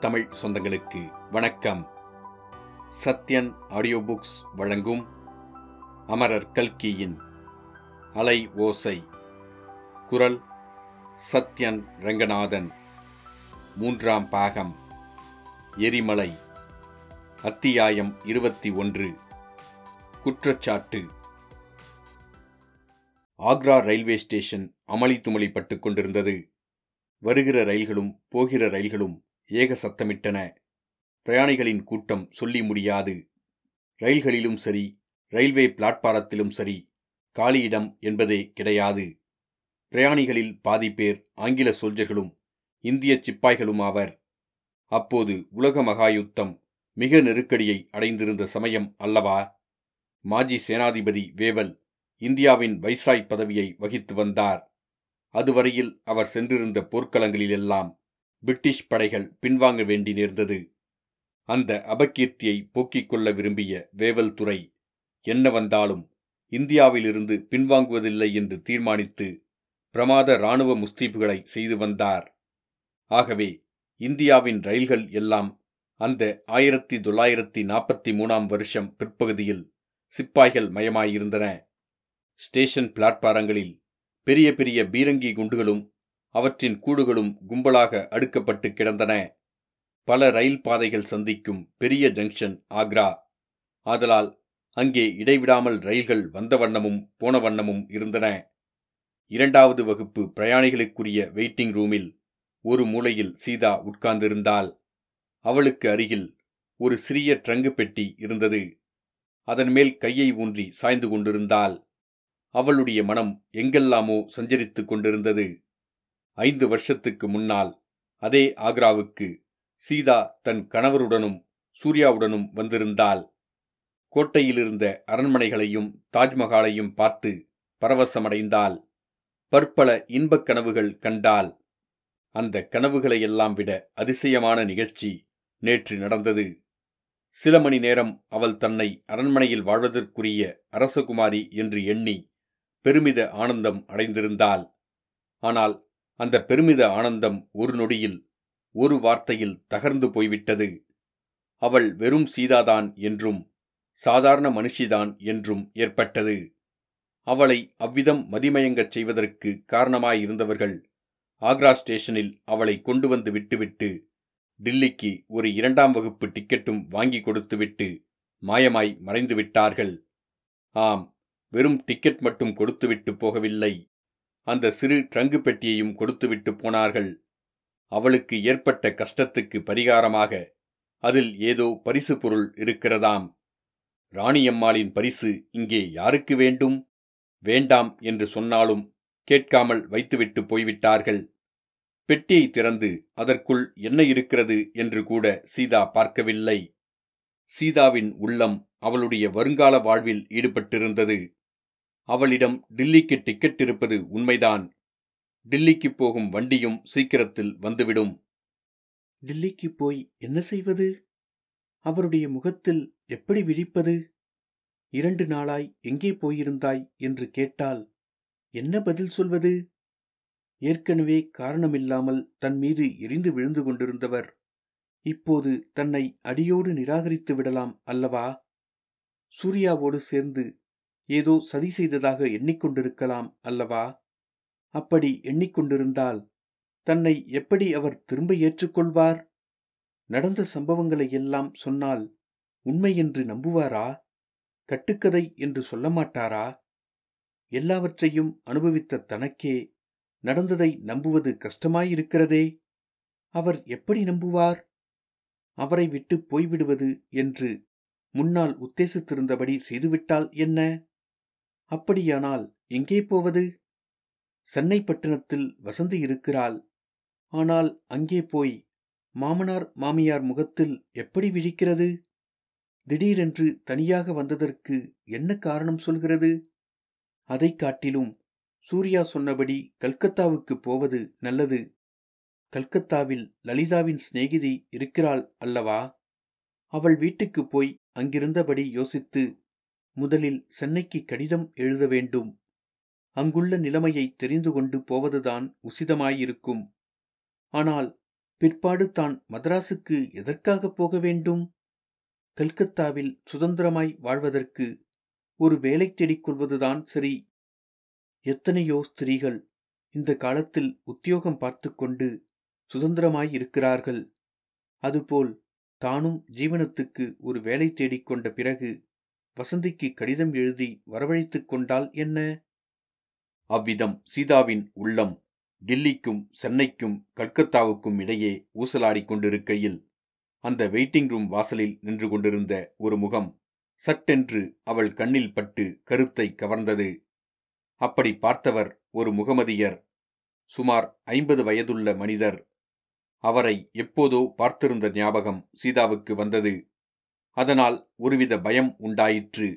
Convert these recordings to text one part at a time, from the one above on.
தமிழ் சொந்தங்களுக்கு வணக்கம். Sathyan audio books வழங்கும் அமரர் கல்கியின் அலை ஓசை. குரல் சத்யன் ரங்கநாதன். மூன்றாம் பாகம். எரிமலை. அத்தியாயம் இருபத்தி ஒன்று. குற்றச்சாட்டு. ஆக்ரா ரயில்வே ஸ்டேஷன் அமளி துமளிப்பட்டுக் கொண்டிருந்தது. வருகிற ரயில்களும் போகிற ரயில்களும் ஏக சத்தமிட்டன. பிரயாணிகளின் கூட்டம் சொல்லி முடியாது. ரயில்களிலும் சரி ரயில்வே பிளாட்பாரத்திலும் சரி காலியிடம் என்பதே கிடையாது. பிரயாணிகளில் பாதி பேர் ஆங்கில சோல்ஜர்களும் இந்திய சிப்பாய்களும் ஆவர். அப்போது உலக மகாயுத்தம் மிக நெருக்கடியை அடைந்திருந்த சமயம் அல்லவா? மாஜி சேனாதிபதி வேவல் இந்தியாவின் வைஸ்ராய் பதவியை வகித்து வந்தார். அதுவரையில் அவர் சென்றிருந்த போர்க்களங்களிலெல்லாம் பிரிட்டிஷ் படைகள் பின்வாங்க வேண்டி நேர்ந்தது. அந்த அபகீர்த்தியை போக்கிக் கொள்ள விரும்பிய வேவல் துறை என்ன வந்தாலும் இந்தியாவிலிருந்து பின்வாங்குவதில்லை என்று தீர்மானித்து பிரமாத இராணுவ முஸ்தீபுகளை செய்து வந்தார். ஆகவே இந்தியாவின் ரயில்கள் எல்லாம் அந்த ஆயிரத்தி தொள்ளாயிரத்தி நாற்பத்தி மூணாம் வருஷம் பிற்பகுதியில் சிப்பாய்கள் மயமாயிருந்தன. ஸ்டேஷன் பிளாட்பாரங்களில் பெரிய பெரிய பீரங்கி குண்டுகளும் அவற்றின் கூடுகளும் கும்பலாக அடுக்கப்பட்டு கிடந்தன. பல ரயில் பாதைகள் சந்திக்கும் பெரிய ஜங்ஷன் ஆக்ரா. ஆதலால் அங்கே இடைவிடாமல் ரயில்கள் வந்த வண்ணமும் போன வண்ணமும் இருந்தன. இரண்டாவது வகுப்பு பிரயாணிகளுக்குரிய வெயிட்டிங் ரூமில் ஒரு மூலையில் சீதா உட்கார்ந்திருந்தாள். அவளுக்கு அருகில் ஒரு சிறிய ட்ரங்கு பெட்டி இருந்தது. அதன் மேல் கையை ஊன்றி சாய்ந்து கொண்டிருந்தாள். அவளுடைய மனம் எங்கெல்லாமோ சஞ்சரித்துக் கொண்டிருந்தது. ஐந்து வருஷத்துக்கு முன்னால் அதே ஆக்ராவுக்கு சீதா தன் கணவருடனும் சூர்யாவுடனும் வந்திருந்தால் கோட்டையிலிருந்த அரண்மனைகளையும் தாஜ்மஹாலையும் பார்த்து பரவசமடைந்தால் பற்பல இன்பக் கனவுகள் கண்டால் அந்த கனவுகளையெல்லாம் விட அதிசயமான நிகழ்ச்சி நேற்று நடந்தது. சில மணி நேரம் அவள் தன்னை அரண்மனையில் வாழ்வதற்குரிய அரசகுமாரி என்று எண்ணி பெருமித ஆனந்தம் அடைந்திருந்தாள். ஆனால் அந்த பெருமித ஆனந்தம் ஒரு நொடியில் ஒரு வார்த்தையில் தகர்ந்து போய்விட்டது. அவள் வெறும் சீதாதான் என்றும் சாதாரண மனுஷிதான் என்றும் ஏற்பட்டது. அவளை அவ்விதம் மதிமயங்கச் செய்வதற்கு காரணமாயிருந்தவர்கள் ஆக்ரா ஸ்டேஷனில் அவளை கொண்டு வந்து விட்டுவிட்டு டில்லிக்கு ஒரு இரண்டாம் வகுப்பு டிக்கெட்டும் வாங்கி கொடுத்துவிட்டு மாயமாய் மறைந்து விட்டார்கள் ஆம் வெறும் டிக்கெட் மட்டும் கொடுத்துவிட்டு போகவில்லை. அந்த சிறு ட்ரங்கு பெட்டியையும் கொடுத்துவிட்டு போனார்கள். அவளுக்கு ஏற்பட்ட கஷ்டத்துக்கு பரிகாரமாக அதில் ஏதோ பரிசு பொருள் இருக்கிறதாம். ராணியம்மாளின் பரிசு இங்கே யாருக்கு வேண்டும்? வேண்டாம் என்று சொன்னாலும் கேட்காமல் வைத்துவிட்டு போய்விட்டார்கள். பெட்டியை திறந்து அதற்குள் என்ன இருக்கிறது என்று கூட சீதா பார்க்கவில்லை. சீதாவின் உள்ளம் அவளுடைய வருங்கால வாழ்வில் ஈடுபட்டிருந்தது. அவளிடம் டில்லிக்கு டிக்கெட் இருப்பது உண்மைதான். டில்லிக்கு போகும் வண்டியும் சீக்கிரத்தில் வந்துவிடும். டில்லிக்கு போய் என்ன செய்வது? அவருடைய முகத்தில் எப்படி விழிப்பது? இரண்டு நாளாய் எங்கே போயிருந்தாய்? என்று கேட்டால் என்ன பதில் சொல்வது? ஏற்கனவே காரணமில்லாமல் தன் மீது எரிந்து விழுந்து கொண்டிருந்தவர். இப்போது தன்னை அடியோடு நிராகரித்து விடலாம் அல்லவா? சூர்யாவோடு சேர்ந்து ஏதோ சதி செய்ததாக எண்ணிக்கொண்டிருக்கலாம் அல்லவா? அப்படி எண்ணிக்கொண்டிருந்தால் தன்னை எப்படி அவர் திரும்ப ஏற்றுக்கொள்வார்? நடந்த சம்பவங்களை எல்லாம் சொன்னால் உண்மை என்று நம்புவாரா? கட்டுக்கதை என்று சொல்ல மாட்டாரா? எல்லாவற்றையும் அனுபவித்த தனக்கே நடந்ததை நம்புவது கஷ்டமாயிருக்கிறதே. அவர் எப்படி நம்புவார்? அவரை விட்டு போய்விடுவது என்று முன்னால் உத்தேசித்திருந்தபடி செய்துவிட்டால் என்ன? அப்படியானால் எங்கே போவது? சென்னை பட்டணத்தில் வசந்தி இருக்கிறாள். ஆனால் அங்கே போய் மாமனார் மாமியார் முகத்தில் எப்படி விழிக்கிறது? திடீரென்று தனியாக வந்ததற்கு என்ன காரணம் சொல்கிறது? அதைக் காட்டிலும் சூர்யா சொன்னபடி கல்கத்தாவுக்கு போவது நல்லது. கல்கத்தாவில் லலிதாவின் சிநேகிதி இருக்கிறாள் அல்லவா? அவள் வீட்டுக்கு போய் அங்கிருந்தபடி யோசித்து முதலில் சென்னைக்கு கடிதம் எழுத வேண்டும். அங்குள்ள நிலைமையை தெரிந்து கொண்டு போவதுதான் உசிதமாயிருக்கும். ஆனால் பிற்பாடு தான் மதராசுக்கு எதற்காக போக வேண்டும்? கல்கத்தாவில் சுதந்திரமாய் வாழ்வதற்கு ஒரு வேலை தேடிக் கொள்வதுதான் சரி. எத்தனையோ ஸ்திரீகள் இந்த காலத்தில் உத்தியோகம் பார்த்து கொண்டு சுதந்திரமாய் இருக்கிறார்கள். அதுபோல் தானும் ஜீவனத்துக்கு ஒரு வேலை தேடிக்கொண்ட பிறகு வசந்திக்கு கடிதம் எழுதி வரவழைத்துக் கொண்டால் என்ன? அவ்விதம் சீதாவின் உள்ளம் டில்லிக்கும் சென்னைக்கும் கல்கத்தாவுக்கும் இடையே ஊசலாடிக் கொண்டிருக்கையில் அந்த வெயிட்டிங் ரூம் வாசலில் நின்று கொண்டிருந்த ஒரு முகம் சட்டென்று அவள் கண்ணில் பட்டு கருத்தை கவர்ந்தது. அப்படி பார்த்தவர் ஒரு முகமதியர் சுமார் ஐம்பது வயதுள்ள மனிதர். அவரை எப்போதோ பார்த்திருந்த ஞாபகம் சீதாவுக்கு வந்தது. அதனால் ஒருவித பயம் உண்டாயிற்று.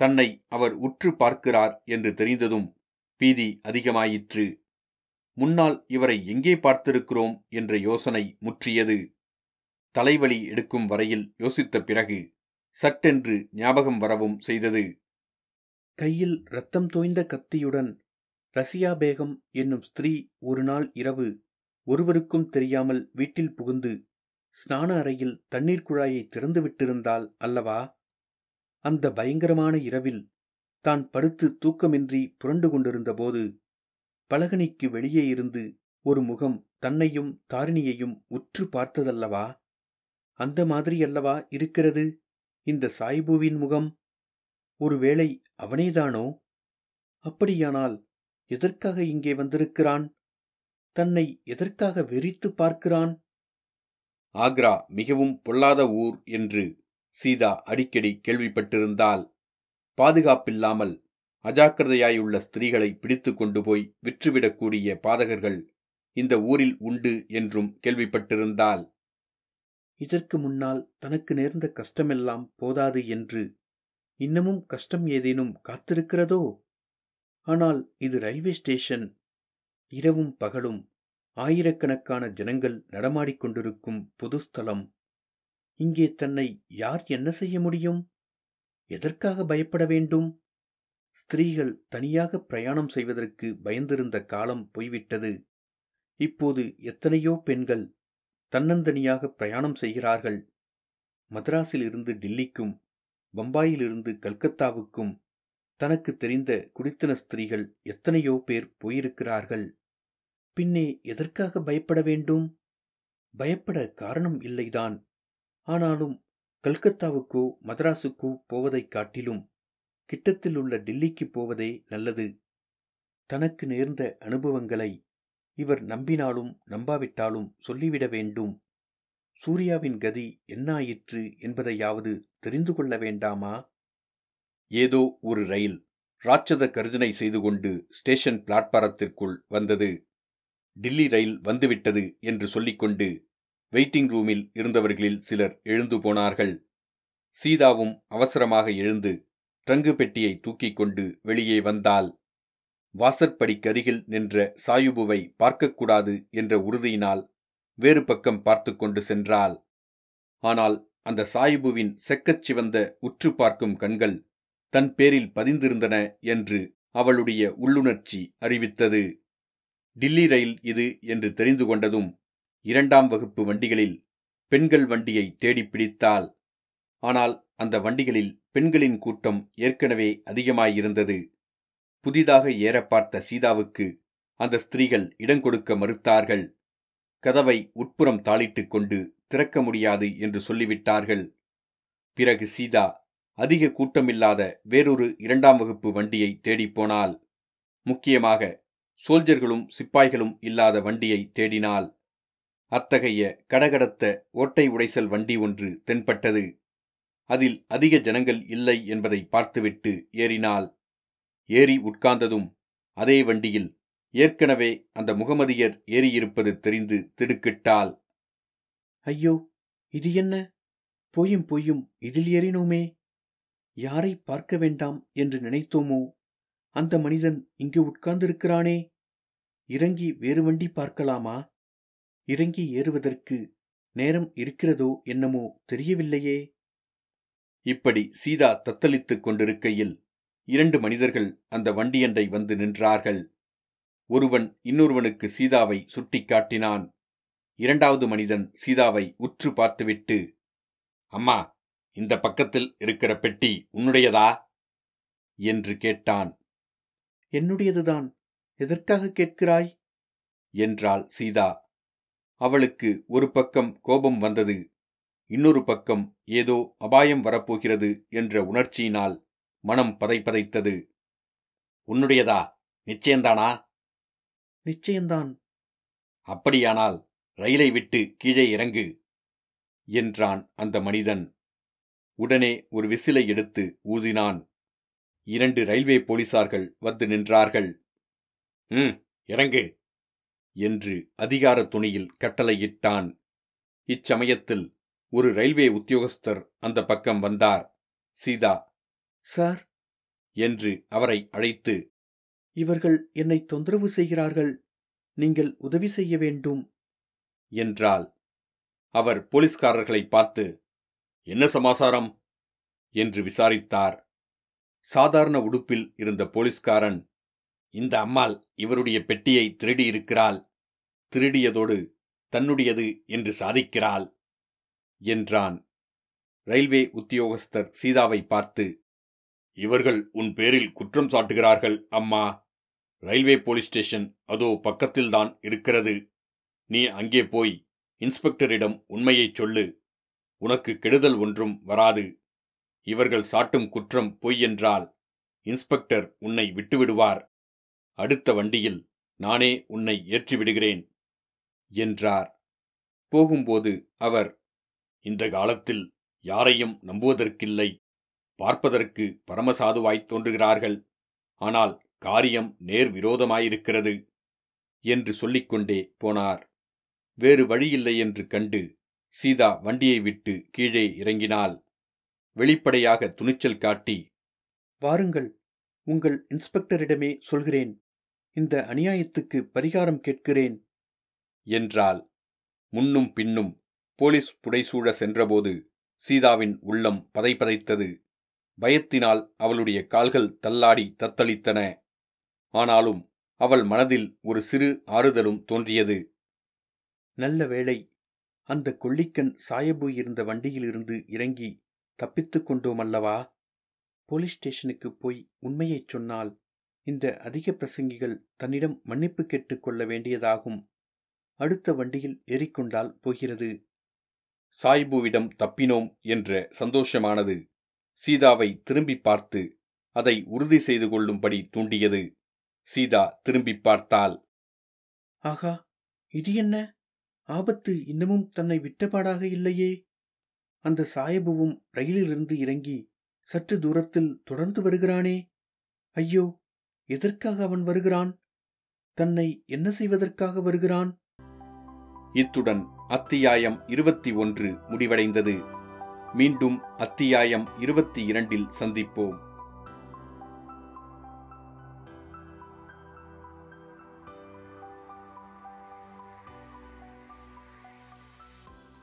தன்னை அவர் உற்று பார்க்கிறார் என்று தெரிந்ததும் பீதி அதிகமாயிற்று. முன்னால் இவரை எங்கே பார்த்திருக்கிறோம் என்ற யோசனை முற்றியது. தலைவலி எடுக்கும் வரையில் யோசித்த பிறகு சட்டென்று ஞாபகம் வரவும் செய்தது. கையில் ரத்தம் தோய்ந்த கத்தியுடன் ரசியா பேகம் என்னும் ஸ்திரீ ஒரு நாள் இரவு ஒருவருக்கும் தெரியாமல் வீட்டில் புகுந்து ஸ்நான அறையில் தண்ணீர் குழாயை திறந்து விட்டிருந்தால் அல்லவா? அந்த பயங்கரமான இரவில் தான் படுத்து தூக்கமின்றி புரண்டு கொண்டிருந்தபோது பலகனிக்கு வெளியே இருந்து ஒரு முகம் தன்னையும் தாரிணியையும் உற்று பார்த்ததல்லவா? அந்த மாதிரி அல்லவா இருக்கிறது இந்த சாய்புவின் முகம்? ஒருவேளை அவனேதானோ? அப்படியானால் எதற்காக இங்கே வந்திருக்கிறான்? தன்னை எதற்காக வெறித்து பார்க்கிறான்? ஆக்ரா மிகவும் பொல்லாத ஊர் என்று சீதா அடிக்கடி கேள்விப்பட்டிருந்தால் பாதுகாப்பில்லாமல் அஜாக்கிரதையாயுள்ள ஸ்திரீகளை பிடித்து கொண்டு போய் விற்றுவிடக்கூடிய பாதகர்கள் இந்த ஊரில் உண்டு என்றும் கேள்விப்பட்டிருந்தால் இதற்கு முன்னால் தனக்கு நேர்ந்த கஷ்டமெல்லாம் போதாது என்று இன்னமும் கஷ்டம் ஏதேனும் காத்திருக்கிறதோ? ஆனால் இது ரயில்வே ஸ்டேஷன். இரவும் பகலும் ஆயிரக்கணக்கான ஜனங்கள் நடமாடிக்கொண்டிருக்கும் பொதுஸ்தலம். இங்கே தன்னை யார் என்ன செய்ய முடியும்? எதற்காக பயப்பட வேண்டும்? ஸ்திரீகள் தனியாக பிரயாணம் செய்வதற்கு பயந்திருந்த காலம் போய்விட்டது. இப்போது எத்தனையோ பெண்கள் தன்னந்தனியாக பிரயாணம் செய்கிறார்கள். மதராஸிலிருந்து இருந்து டில்லிக்கும் பம்பாயிலிருந்து கல்கத்தாவுக்கும் தனக்கு தெரிந்த குடித்தன ஸ்திரீகள் எத்தனையோ பேர் போயிருக்கிறார்கள். பின்னே எதற்காக பயப்பட வேண்டும்? பயப்பட காரணம் இல்லைதான். ஆனாலும் கல்கத்தாவுக்கோ மதராசுக்கோ போவதைக் காட்டிலும் கிட்டத்தில் உள்ள டில்லிக்கு போவதே நல்லது. தனக்கு நேர்ந்த அனுபவங்களை இவர் நம்பினாலும் நம்பாவிட்டாலும் சொல்லிவிட வேண்டும். சூர்யாவின் கதி என்னாயிற்று என்பதையாவது தெரிந்து கொள்ள வேண்டாமா? ஏதோ ஒரு ரயில் ராட்சத கர்ஜனை செய்து கொண்டு ஸ்டேஷன் பிளாட்பாரத்திற்குள் வந்தது. டில்லி ரயில் வந்துவிட்டது என்று சொல்லிக்கொண்டு வெயிட்டிங் ரூமில் இருந்தவர்களில் சிலர் எழுந்து போனார்கள். சீதாவும் அவசரமாக எழுந்து ட்ரங்கு பெட்டியை தூக்கிக் கொண்டு வெளியே வந்தாள். வாசற்படிக்கருகில் நின்ற சாயுபுவை பார்க்கக்கூடாது என்ற உறுதியினால் வேறு பக்கம் பார்த்து கொண்டு சென்றாள். ஆனால் அந்த சாயுபுவின் செக்கச் சிவந்த உற்று பார்க்கும் கண்கள் தன் பேரில் பதிந்திருந்தன என்று அவளுடைய உள்ளுணர்ச்சி அறிவித்தது. டில்லி ரயில் இது என்று தெரிந்து கொண்டதும் இரண்டாம் வகுப்பு வண்டிகளில் பெண்கள் வண்டியை தேடிப் பிடித்தால் ஆனால் அந்த வண்டிகளில் பெண்களின் கூட்டம் ஏற்கனவே அதிகமாயிருந்தது. புதிதாக ஏற பார்த்த சீதாவுக்கு அந்த ஸ்திரீகள் இடங்கொடுக்க மறுத்தார்கள். கதவை உட்புறம் தாளிட்டுக் கொண்டு திறக்க முடியாது என்று சொல்லிவிட்டார்கள். பிறகு சீதா அதிக கூட்டமில்லாத வேறொரு இரண்டாம் வகுப்பு வண்டியை தேடிப்போனால் முக்கியமாக சோல்ஜர்களும் சிப்பாய்களும் இல்லாத வண்டியை தேடினாள் அத்தகைய கடகடத்த ஓட்டை உடைசல் வண்டி ஒன்று தென்பட்டது. அதில் அதிக ஜனங்கள் இல்லை என்பதை பார்த்துவிட்டு ஏறினாள் ஏறி உட்கார்ந்ததும் அதே வண்டியில் ஏற்கனவே அந்த முகமதியர் ஏறியிருப்பது தெரிந்து திடுக்கிட்டாள். ஐயோ இது என்ன? பொய்யும் பொய்யும் இதில் ஏறினோமே. யாரை பார்க்க வேண்டாம் என்று நினைத்தோமோ? அந்த மனிதன் இங்கு உட்கார்ந்திருக்கிறானே? இறங்கி வேறு வண்டி பார்க்கலாமா? இறங்கி ஏறுவதற்கு நேரம் இருக்கிறதோ என்னமோ தெரியவில்லையே. இப்படி சீதா தத்தளித்துக் கொண்டிருக்கையில் இரண்டு மனிதர்கள் அந்த வண்டியண்டை வந்து நின்றார்கள். ஒருவன் இன்னொருவனுக்கு சீதாவை சுட்டிக்காட்டினான் இரண்டாவது மனிதன் சீதாவை உற்று பார்த்துவிட்டு அம்மா இந்த பக்கத்தில் இருக்கிற பெட்டி உன்னுடையதா? என்று கேட்டான். என்னுடையதுதான். எதற்காக கேட்கிறாய்? என்றாள் சீதா. அவளுக்கு ஒரு பக்கம் கோபம் வந்தது. இன்னொரு பக்கம் ஏதோ அபாயம் வரப்போகிறது என்ற உணர்ச்சியினால் மனம் பதைப்பதைத்தது உன்னுடையதா? நிச்சயந்தானா நிச்சயந்தான் அப்படியானால் ரயிலை விட்டு கீழே இறங்கு என்றான் அந்த மனிதன். உடனே ஒரு விசிலை எடுத்து ஊதினான். இரண்டு ரயில்வே போலீசார்கள் வந்து நின்றார்கள். ம் இறங்கு என்று அதிகார துணியில் கட்டளையிட்டான். இச்சமயத்தில் ஒரு ரயில்வே உத்தியோகஸ்தர் அந்த பக்கம் வந்தார். சீதா. சார். என்று அவரை அழைத்து இவர்கள் என்னை தொந்தரவு செய்கிறார்கள். நீங்கள் உதவி செய்ய வேண்டும். என்றாள். அவர் போலீஸ்காரர்களை பார்த்து என்ன சமாசாரம்? என்று விசாரித்தார். சாதாரண உடுப்பில் இருந்த போலீஸ்காரன் இந்த அம்மாள் இவருடைய பெட்டியை திருடியிருக்கிறாள் திருடியதோடு தன்னுடையது என்று சாதிக்கிறாள் என்றான். ரயில்வே உத்தியோகஸ்தர் சீதாவை பார்த்து இவர்கள் உன் பேரில் குற்றம் சாட்டுகிறார்கள் அம்மா. ரயில்வே போலீஸ் ஸ்டேஷன் அதோ பக்கத்தில்தான் இருக்கிறது. நீ அங்கே போய் இன்ஸ்பெக்டரிடம் உண்மையைச் சொல்லு. உனக்கு கெடுதல் ஒன்றும் வராது. இவர்கள் சாட்டும் குற்றம் பொய் என்றால் இன்ஸ்பெக்டர் உன்னை விட்டுவிடுவார். அடுத்த வண்டியில் நானே உன்னை ஏற்றிவிடுகிறேன் என்றார். போகும்போது அவர் இந்த காலத்தில் யாரையும் நம்புவதற்கில்லை பார்ப்பதற்கு பரமசாதுவாய்த் தோன்றுகிறார்கள் ஆனால் காரியம் நேர் விரோதமாயிருக்கிறது என்று சொல்லிக்கொண்டே போனார். வேறு வழியில்லை என்று கண்டு சீதா வண்டியை விட்டு கீழே இறங்கினாள். வெளிப்படையாக துணிச்சல் காட்டி வாருங்கள் உங்கள் இன்ஸ்பெக்டரிடமே சொல்கிறேன். இந்த அநியாயத்துக்கு பரிகாரம் கேட்கிறேன். என்றாள். முன்னும் பின்னும் போலீஸ் புடைசூழ சென்றபோது சீதாவின் உள்ளம் பதைப்பதைத்தது பயத்தினால் அவளுடைய கால்கள் தள்ளாடி தத்தளித்தன. ஆனாலும் அவள் மனதில் ஒரு சிறு ஆறுதலும் தோன்றியது. நல்ல வேளை அந்த கொள்ளிக்கண் சாயபு இருந்த வண்டியிலிருந்து இறங்கி தப்பித்துக் கொண்டோம் அல்லவா போலீஸ் ஸ்டேஷனுக்கு போய் உண்மையைச் சொன்னால் இந்த அதிக பிரசங்கிகள் தன்னிடம் மன்னிப்பு கேட்டுக்கொள்ள வேண்டியதாகும். அடுத்த வண்டியில் ஏறிக்கொண்டால் போகிறது. சாய்புவிடம் தப்பினோம் என்ற சந்தோஷமானது. சீதாவை திரும்பி பார்த்து அதை உறுதி செய்து கொள்ளும்படி தூண்டியது. சீதா திரும்பி பார்த்தாள். ஆகா இது என்ன? ஆபத்து இன்னமும் தன்னை விட்டபாடாக இல்லையே! அந்த சாயபுவும் ரயிலிலிருந்து இறங்கி சற்று தூரத்தில் தொடர்ந்து வருகிறானே. ஐயோ எதற்காக அவன் வருகிறான்? தன்னை என்ன செய்வதற்காக வருகிறான்? இத்துடன் அத்தியாயம் இருபத்தி ஒன்று முடிவடைந்தது. மீண்டும் அத்தியாயம் இருபத்தி இரண்டில் சந்திப்போம்.